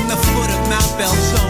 from the foot of Mount Belzoni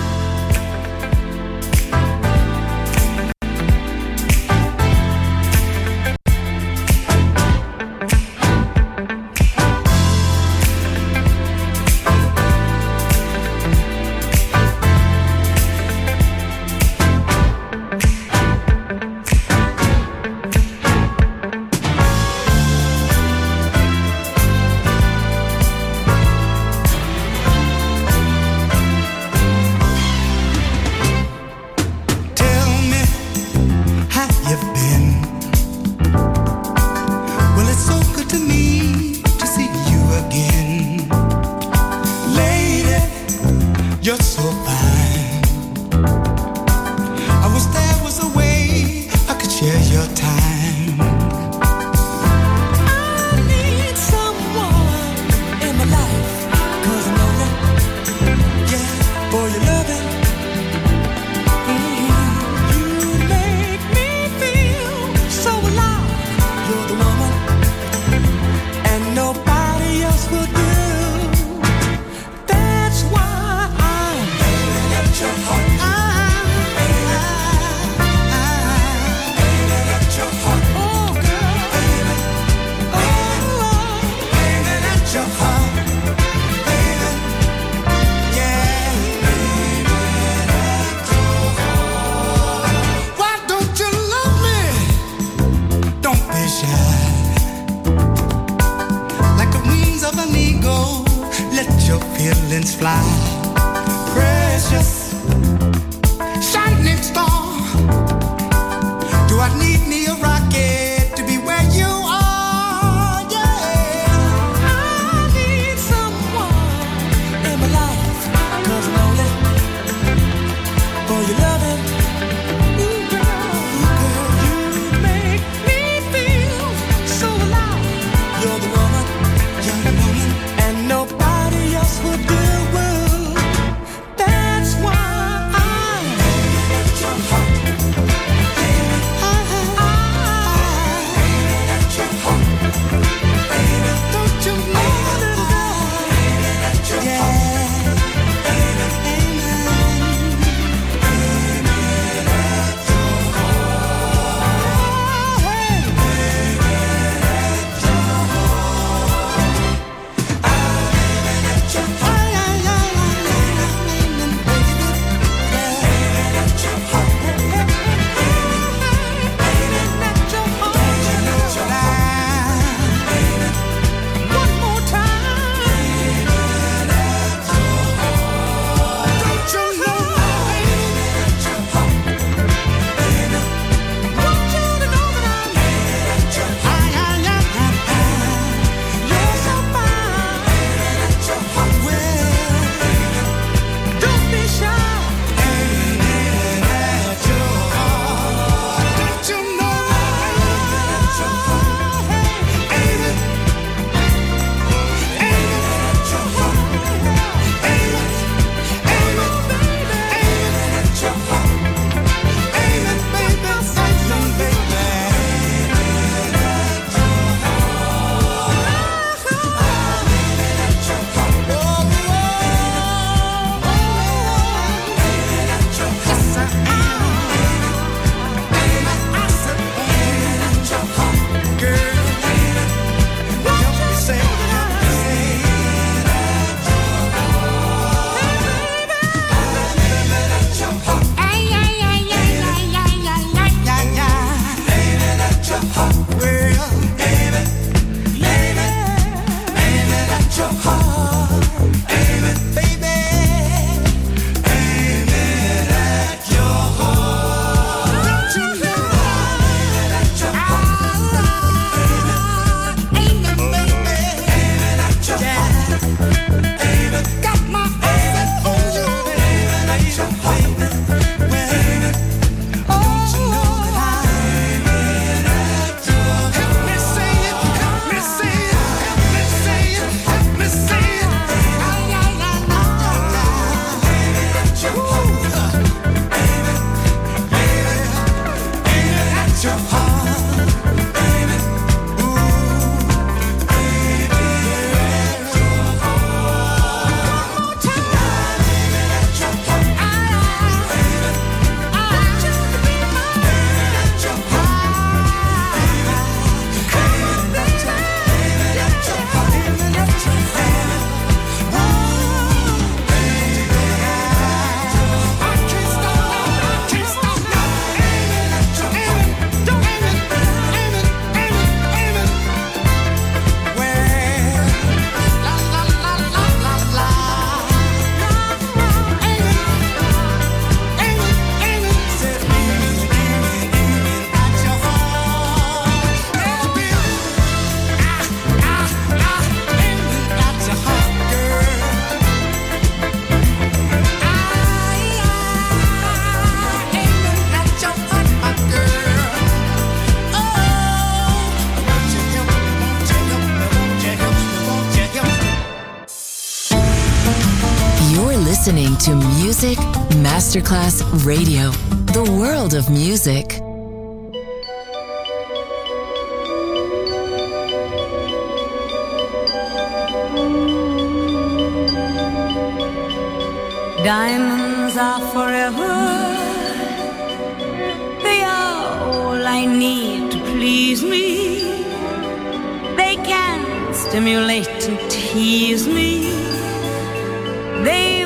Masterclass Radio, the world of music. Diamonds are forever. They are all I need to please me. They can stimulate and tease me. They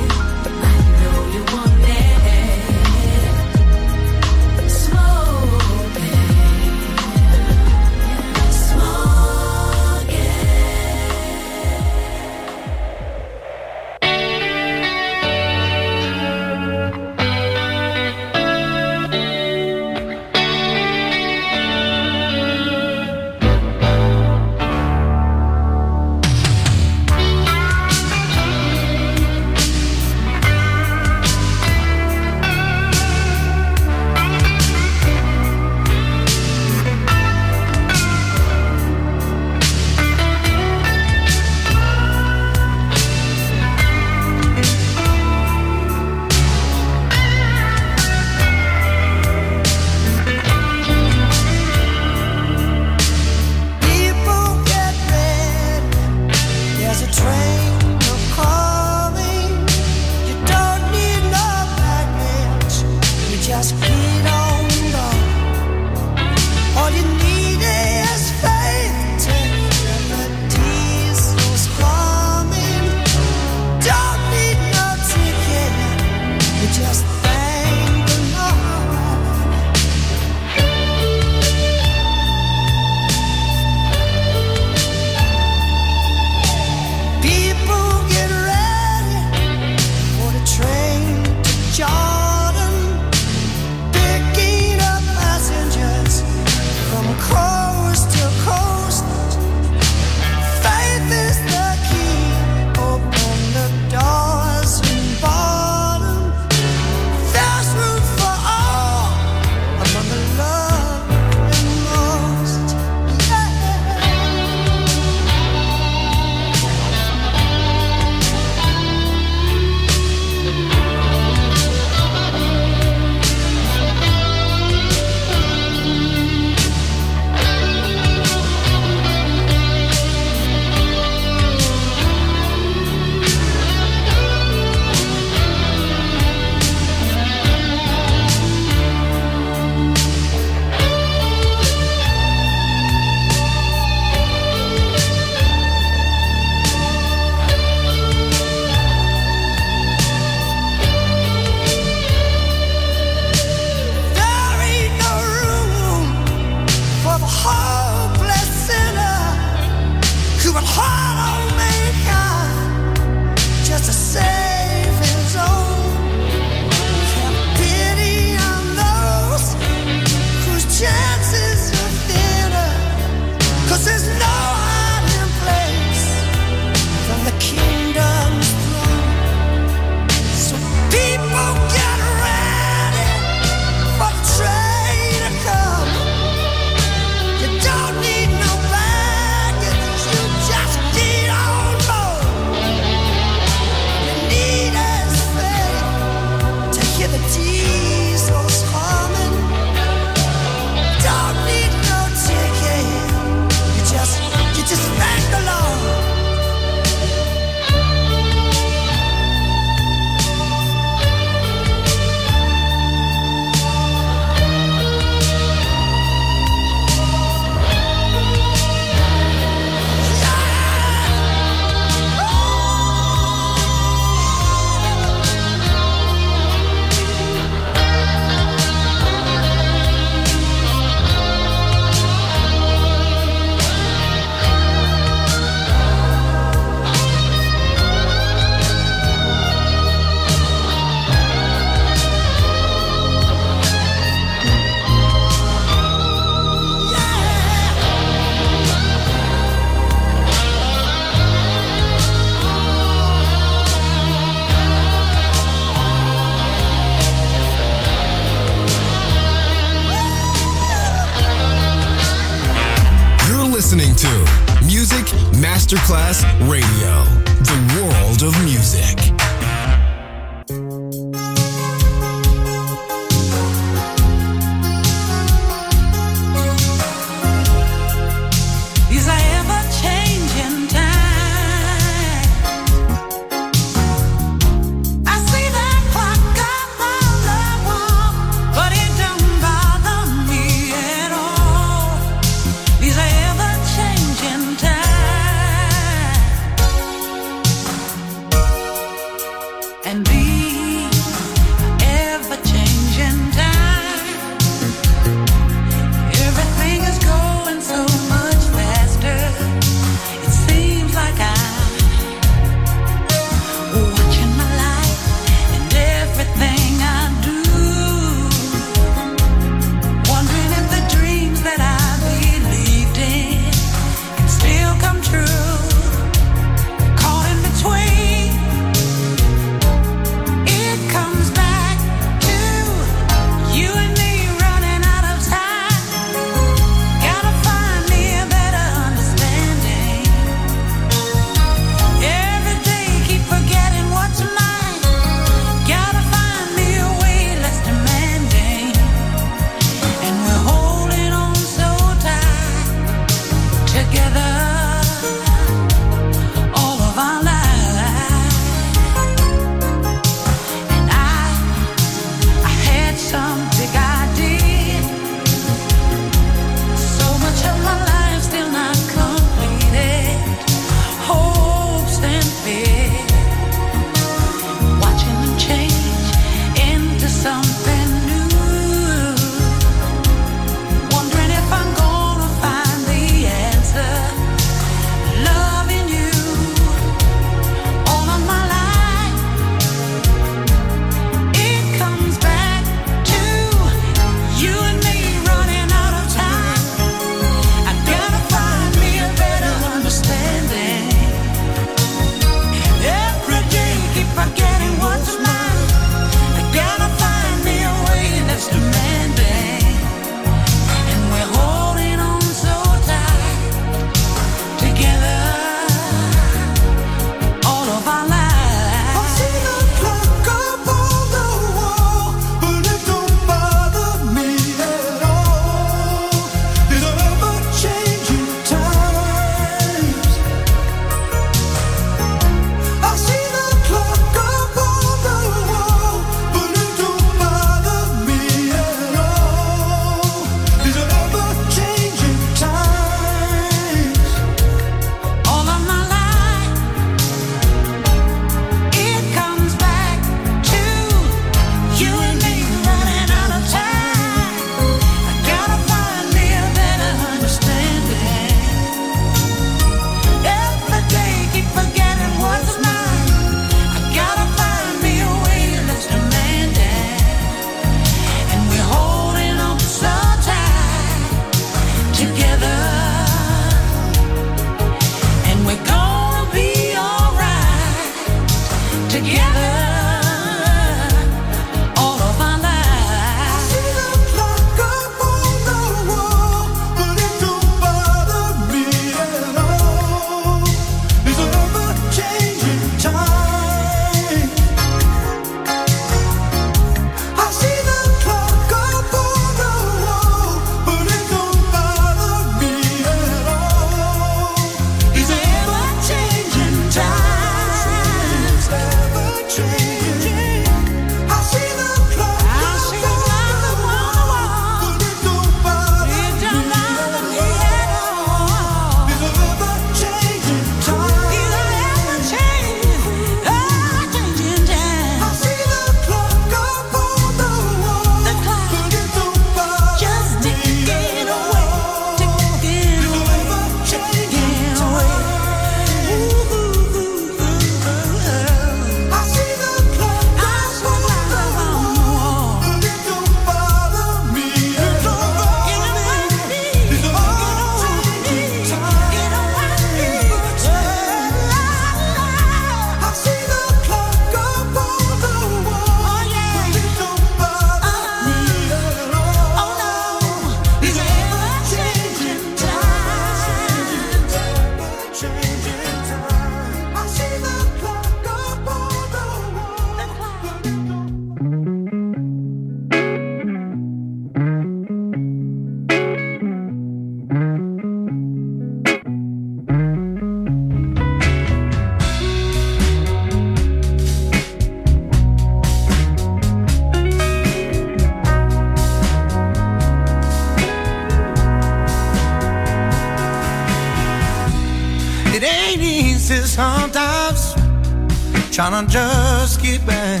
Trying to just get back.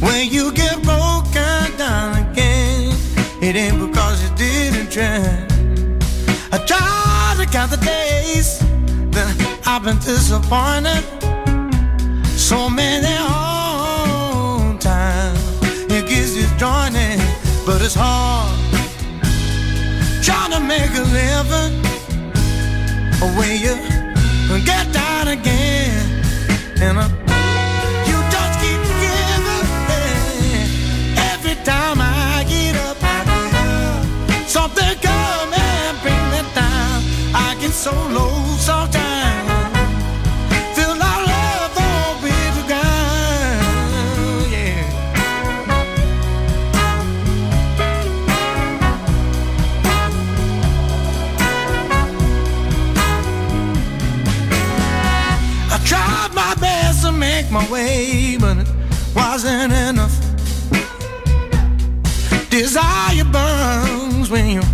When you get broken down again, it ain't because you didn't try. I try to count the days that I've been disappointed. So many hard times it gets disjointed, but it's hard trying to make a living when you get down again and uh, you just keep giving. Every time I get up, I get up. Something come and bring me down. I get so low sometimes. My way, but it wasn't enough. Desire burns when your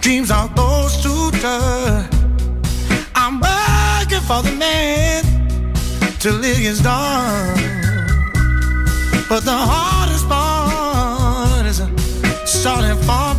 dreams are close to touch. I'm working for the man till it gets dark. But the hardest part is starting from